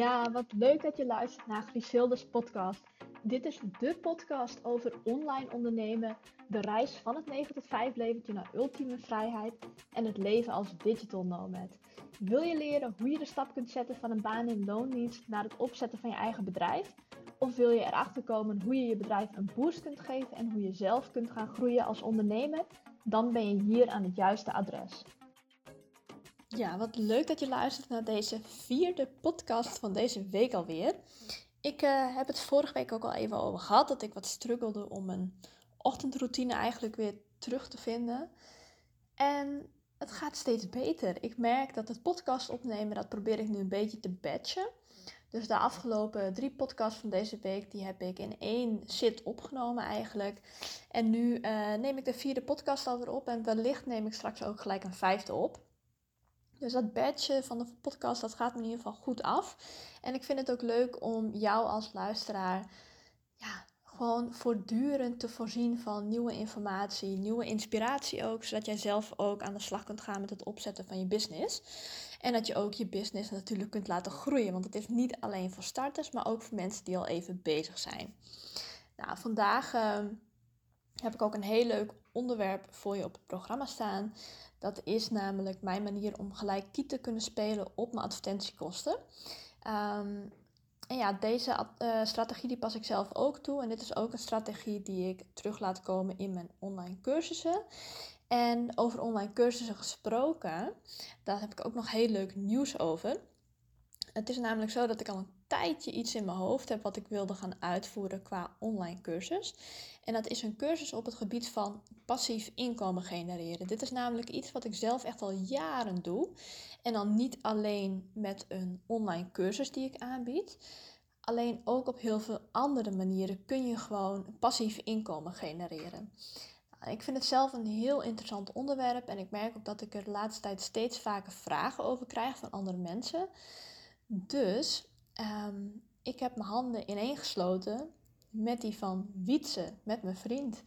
Ja, wat leuk dat je luistert naar Griselda's podcast. Dit is de podcast over online ondernemen, de reis van het 9 tot 5 leventje naar ultieme vrijheid en het leven als digital nomad. Wil je leren hoe je de stap kunt zetten van een baan in loondienst naar het opzetten van je eigen bedrijf? Of wil je erachter komen hoe je je bedrijf een boost kunt geven en hoe je zelf kunt gaan groeien als ondernemer? Dan ben je hier aan het juiste adres. Ja, wat leuk dat je luistert naar deze vierde podcast van deze week alweer. Ik uh, heb het vorige week ook al even over gehad dat ik wat struggelde om mijn ochtendroutine eigenlijk weer terug te vinden. En het gaat steeds beter. Ik merk dat het podcast opnemen, dat probeer ik nu een beetje te batchen. Dus de afgelopen drie podcasts van deze week, die heb ik in één zit opgenomen eigenlijk. En nu uh, neem ik de vierde podcast alweer op en wellicht neem ik straks ook gelijk een vijfde op. Dus dat badge van de podcast, dat gaat me in ieder geval goed af. En ik vind het ook leuk om jou als luisteraar ja, gewoon voortdurend te voorzien van nieuwe informatie, nieuwe inspiratie ook, zodat jij zelf ook aan de slag kunt gaan met het opzetten van je business. En dat je ook je business natuurlijk kunt laten groeien, want het is niet alleen voor starters, maar ook voor mensen die al even bezig zijn. Nou, vandaag uh, heb ik ook een heel leuk onderwerp voor je op het programma staan. Dat is namelijk mijn manier om gelijk kiet te kunnen spelen op mijn advertentiekosten. Um, en ja, deze uh, strategie die pas ik zelf ook toe. En dit is ook een strategie die ik terug laat komen in mijn online cursussen. En over online cursussen gesproken, daar heb ik ook nog heel leuk nieuws over. Het is namelijk zo dat ik al een tijdje iets in mijn hoofd heb wat ik wilde gaan uitvoeren qua online cursus. En dat is een cursus op het gebied van passief inkomen genereren. Dit is namelijk iets wat ik zelf echt al jaren doe. En dan niet alleen met een online cursus die ik aanbied. Alleen ook op heel veel andere manieren kun je gewoon passief inkomen genereren. Ik vind het zelf een heel interessant onderwerp en ik merk ook dat ik er de laatste tijd steeds vaker vragen over krijg van andere mensen. Dus ehm, ik heb mijn handen ineengesloten met die van Wietse, met mijn vriend.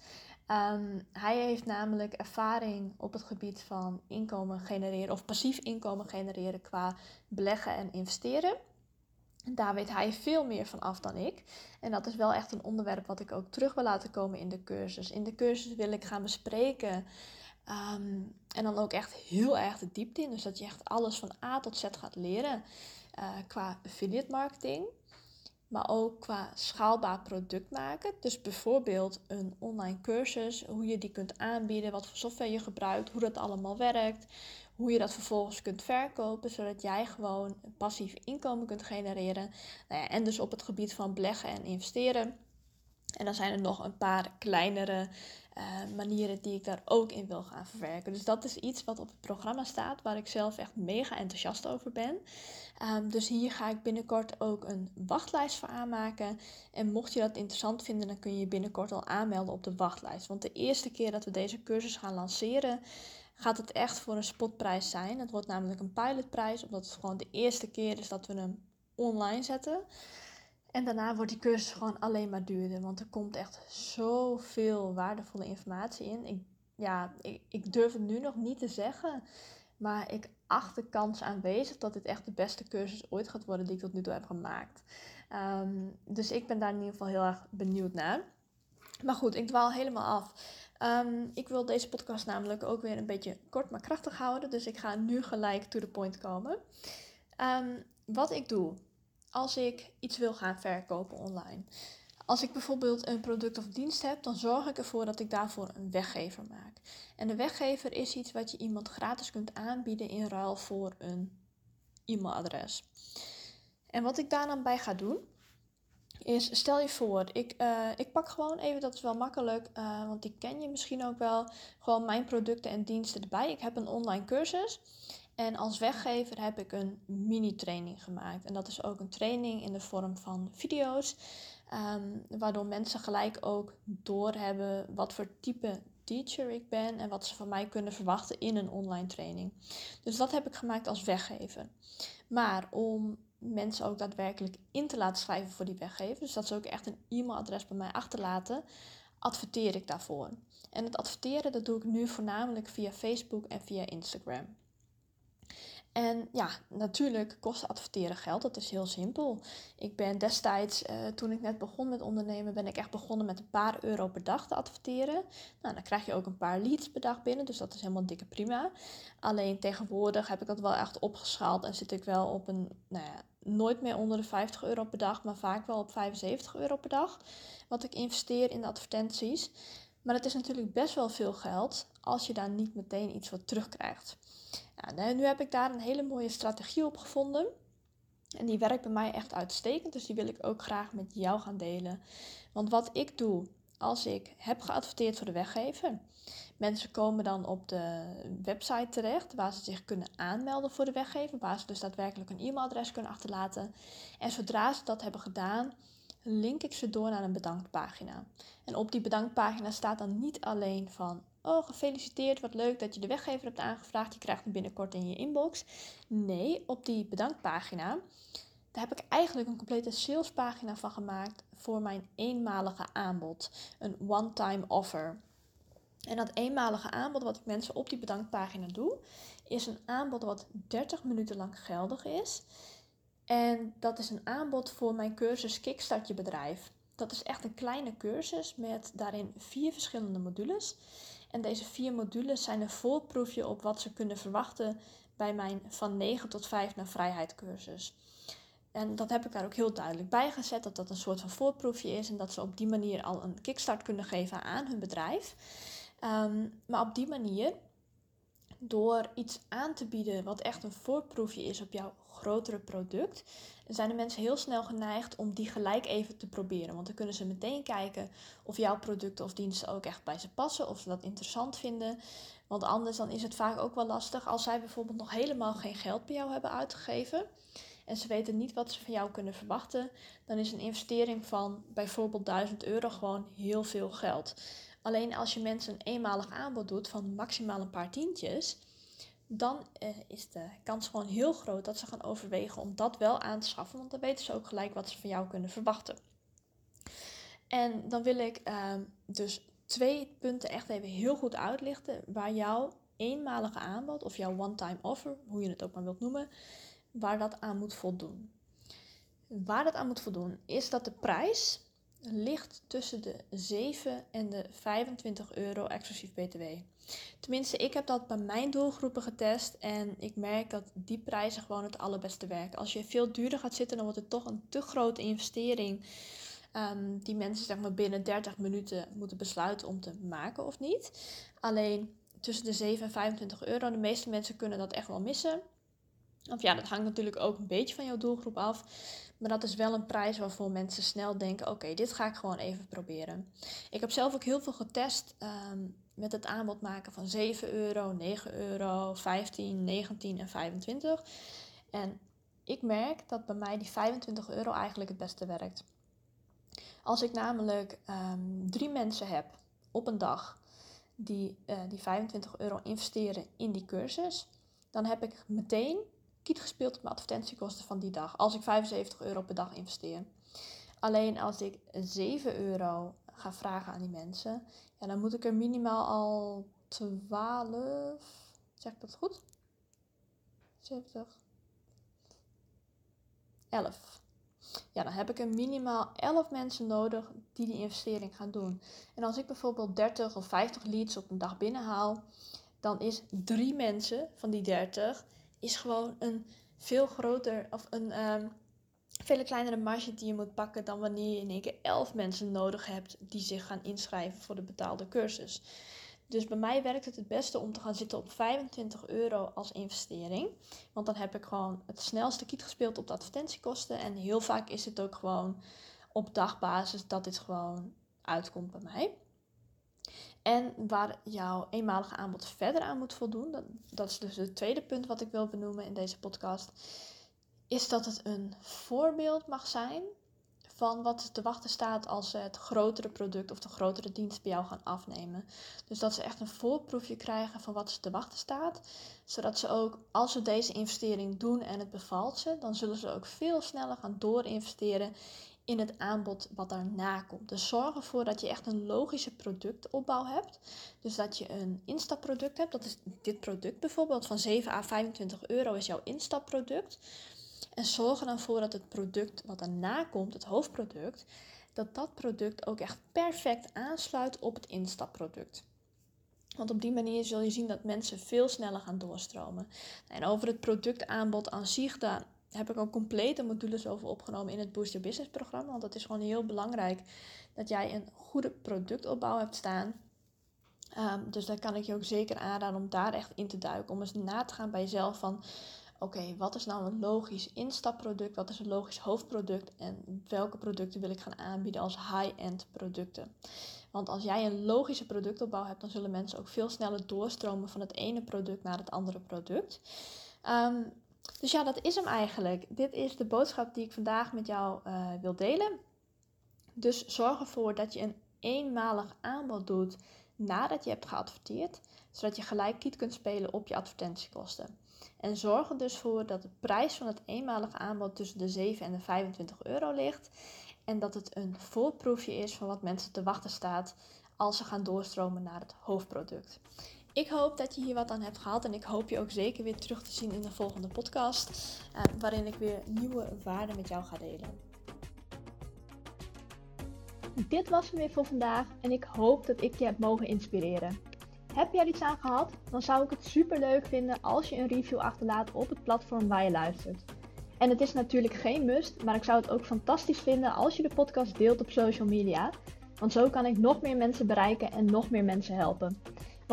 Ehm, hij heeft namelijk ervaring op het gebied van inkomen genereren of passief inkomen genereren qua beleggen en investeren. Daar weet hij veel meer van af dan ik. En dat is wel echt een onderwerp wat ik ook terug wil laten komen in de cursus. In de cursus wil ik gaan bespreken. Ehm, en dan ook echt heel erg de diepte in. Dus dat je echt alles van A tot Z gaat leren. Uh, qua affiliate marketing maar ook qua schaalbaar product maken. Dus bijvoorbeeld een online cursus, hoe je die kunt aanbieden, wat voor software je gebruikt, hoe dat allemaal werkt, hoe je dat vervolgens kunt verkopen, zodat jij gewoon passief inkomen kunt genereren. Nou ja, en dus op het gebied van beleggen en investeren. En dan zijn er nog een paar kleinere uh, manieren die ik daar ook in wil gaan verwerken. Dus dat is iets wat op het programma staat, waar ik zelf echt mega enthousiast over ben. Um, dus hier ga ik binnenkort ook een wachtlijst voor aanmaken. En mocht je dat interessant vinden, dan kun je je binnenkort al aanmelden op de wachtlijst. Want de eerste keer dat we deze cursus gaan lanceren, gaat het echt voor een spotprijs zijn. Het wordt namelijk een pilotprijs, omdat het gewoon de eerste keer is dat we hem online zetten. En daarna wordt die cursus gewoon alleen maar duurder. Want er komt echt zoveel waardevolle informatie in. Ik, ja, ik, ik durf het nu nog niet te zeggen. Maar ik acht de kans aanwezig dat dit echt de beste cursus ooit gaat worden die ik tot nu toe heb gemaakt. Ehm, dus ik ben daar in ieder geval heel erg benieuwd naar. Maar goed, ik dwaal helemaal af. Um, ik wil deze podcast namelijk ook weer een beetje kort maar krachtig houden. Dus ik ga nu gelijk to the point komen. Um, wat ik doe als ik iets wil gaan verkopen online. Als ik bijvoorbeeld een product of dienst heb, dan zorg ik ervoor dat ik daarvoor een weggever maak. En de weggever is iets wat je iemand gratis kunt aanbieden in ruil voor een e-mailadres. En wat ik daar dan bij ga doen, is stel je voor, ik, uh, ik pak gewoon even, dat is wel makkelijk, uh, want die ken je misschien ook wel, gewoon mijn producten en diensten erbij. Ik heb een online cursus en als weggever heb ik een mini-training gemaakt. En dat is ook een training in de vorm van video's. Um, waardoor mensen gelijk ook doorhebben wat voor type teacher ik ben en wat ze van mij kunnen verwachten in een online training. Dus dat heb ik gemaakt als weggever. Maar om mensen ook daadwerkelijk in te laten schrijven voor die weggever, dus dat ze ook echt een e-mailadres bij mij achterlaten, adverteer ik daarvoor. En het adverteren dat doe ik nu voornamelijk via Facebook en via Instagram. En ja, natuurlijk kost adverteren geld. Dat is heel simpel. Ik ben destijds, uh, toen ik net begon met ondernemen, ben ik echt begonnen met een paar euro per dag te adverteren. Nou, dan krijg je ook een paar leads per dag binnen, dus dat is helemaal dikke prima. Alleen tegenwoordig heb ik dat wel echt opgeschaald en zit ik wel op een, nou ja, nooit meer onder de 50 euro per dag, maar vaak wel op 75 euro per dag. Wat ik investeer in de advertenties. Maar het is natuurlijk best wel veel geld als je daar niet meteen iets voor terugkrijgt. Nou, nu heb ik daar een hele mooie strategie op gevonden. En die werkt bij mij echt uitstekend, dus die wil ik ook graag met jou gaan delen. Want wat ik doe als ik heb geadverteerd voor de weggever, mensen komen dan op de website terecht waar ze zich kunnen aanmelden voor de weggever, waar ze dus daadwerkelijk een e-mailadres kunnen achterlaten. En zodra ze dat hebben gedaan, link ik ze door naar een bedankpagina. En op die bedankpagina staat dan niet alleen van Oh, gefeliciteerd, wat leuk dat je de weggever hebt aangevraagd. Je krijgt hem binnenkort in je inbox. Nee, op die bedankpagina, daar heb ik eigenlijk een complete salespagina van gemaakt voor mijn eenmalige aanbod. Een one-time offer. En dat eenmalige aanbod wat ik mensen op die bedankpagina doe, is een aanbod wat 30 minuten lang geldig is. En dat is een aanbod voor mijn cursus Kickstart je bedrijf. Dat is echt een kleine cursus met daarin vier verschillende modules. En deze vier modules zijn een voorproefje op wat ze kunnen verwachten bij mijn van 9 tot 5 naar vrijheid cursus. En dat heb ik daar ook heel duidelijk bij gezet, dat dat een soort van voorproefje is en dat ze op die manier al een kickstart kunnen geven aan hun bedrijf. Ehm, maar op die manier, door iets aan te bieden wat echt een voorproefje is op jouw grotere product, zijn de mensen heel snel geneigd om die gelijk even te proberen. Want dan kunnen ze meteen kijken of jouw producten of diensten ook echt bij ze passen, of ze dat interessant vinden. Want anders dan is het vaak ook wel lastig als zij bijvoorbeeld nog helemaal geen geld bij jou hebben uitgegeven. En ze weten niet wat ze van jou kunnen verwachten. Dan is een investering van bijvoorbeeld 1000 euro gewoon heel veel geld. Alleen als je mensen een eenmalig aanbod doet van maximaal een paar tientjes dan eh, is de kans gewoon heel groot dat ze gaan overwegen om dat wel aan te schaffen, want dan weten ze ook gelijk wat ze van jou kunnen verwachten. En dan wil ik uh, dus twee punten echt even heel goed uitlichten waar jouw eenmalige aanbod of jouw one-time offer, hoe je het ook maar wilt noemen, waar dat aan moet voldoen. Waar dat aan moet voldoen is dat de prijs ligt tussen de 7 en de 25 euro exclusief BTW. Tenminste, ik heb dat bij mijn doelgroepen getest en ik merk dat die prijzen gewoon het allerbeste werken. Als je veel duurder gaat zitten, dan wordt het toch een te grote investering. Um, die mensen zeg maar binnen 30 minuten moeten besluiten om te maken of niet. Alleen tussen de 7 en 25 euro. De meeste mensen kunnen dat echt wel missen. Of ja, dat hangt natuurlijk ook een beetje van jouw doelgroep af. Maar dat is wel een prijs waarvoor mensen snel denken: oké, dit ga ik gewoon even proberen. Ik heb zelf ook heel veel getest ehm, met het aanbod maken van 7 euro, 9 euro, 15, 19 en 25. En ik merk dat bij mij die 25 euro eigenlijk het beste werkt. Als ik namelijk um, drie mensen heb op een dag die, uh, die 25 euro investeren in die cursus, dan heb ik meteen kiet gespeeld op mijn advertentiekosten van die dag. Als ik 75 euro per dag investeer. Alleen als ik 7 euro ga vragen aan die mensen, ja, dan moet ik er minimaal al 12. Zeg ik dat goed? 70. 11. Ja, dan heb ik er minimaal 11 mensen nodig die die investering gaan doen. En als ik bijvoorbeeld 30 of 50 leads op een dag binnenhaal, dan is drie mensen van die 30 is gewoon een veel groter of een um, veel kleinere marge die je moet pakken dan wanneer je in één keer 11 mensen nodig hebt die zich gaan inschrijven voor de betaalde cursus. Dus bij mij werkt het het beste om te gaan zitten op 25 euro als investering. Want dan heb ik gewoon het snelste kiet gespeeld op de advertentiekosten. En heel vaak is het ook gewoon op dagbasis dat dit gewoon uitkomt bij mij. En waar jouw eenmalige aanbod verder aan moet voldoen, dat, dat is dus het tweede punt wat ik wil benoemen in deze podcast, is dat het een voorbeeld mag zijn van wat te wachten staat als ze het grotere product of de grotere dienst bij jou gaan afnemen. Dus dat ze echt een voorproefje krijgen van wat ze te wachten staat, zodat ze ook als ze deze investering doen en het bevalt ze, dan zullen ze ook veel sneller gaan doorinvesteren in het aanbod wat daarna komt. Dus zorg ervoor dat je echt een logische productopbouw hebt. Dus dat je een instapproduct hebt. Dat is dit product bijvoorbeeld. Van 7 à 25 euro is jouw instapproduct. En zorg er dan voor dat het product wat daarna komt, het hoofdproduct, dat dat product ook echt perfect aansluit op het instapproduct. Want op die manier zul je zien dat mensen veel sneller gaan doorstromen. En over het productaanbod aan zich, daar heb ik ook complete modules over opgenomen in het Boost Your Business programma. Want dat is gewoon heel belangrijk dat jij een goede productopbouw hebt staan. Um, dus daar kan ik je ook zeker aanraden om daar echt in te duiken. Om eens na te gaan bij jezelf van oké, wat is nou een logisch instapproduct? Wat is een logisch hoofdproduct? En welke producten wil ik gaan aanbieden als high-end producten? Want als jij een logische productopbouw hebt, dan zullen mensen ook veel sneller doorstromen van het ene product naar het andere product. Ehm, dus ja, dat is hem eigenlijk. Dit is de boodschap die ik vandaag met jou uh, wil delen. Dus zorg ervoor dat je een eenmalig aanbod doet nadat je hebt geadverteerd, zodat je gelijk kiet kunt spelen op je advertentiekosten. En zorg er dus voor dat de prijs van het eenmalige aanbod tussen de 7 en de 25 euro ligt. En dat het een voorproefje is van wat mensen te wachten staat als ze gaan doorstromen naar het hoofdproduct. Ik hoop dat je hier wat aan hebt gehad en ik hoop je ook zeker weer terug te zien in de volgende podcast, eh, waarin ik weer nieuwe waarden met jou ga delen. Dit was hem weer voor vandaag en ik hoop dat ik je heb mogen inspireren. Heb er iets aan gehad? Dan zou ik het super leuk vinden als je een review achterlaat op het platform waar je luistert. En het is natuurlijk geen must, maar ik zou het ook fantastisch vinden als je de podcast deelt op social media. Want zo kan ik nog meer mensen bereiken en nog meer mensen helpen.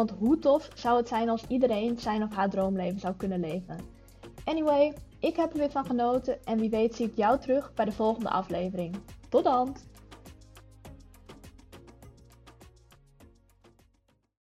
Want hoe tof zou het zijn als iedereen zijn of haar droomleven zou kunnen leven? Anyway, ik heb er weer van genoten en wie weet zie ik jou terug bij de volgende aflevering. Tot dan!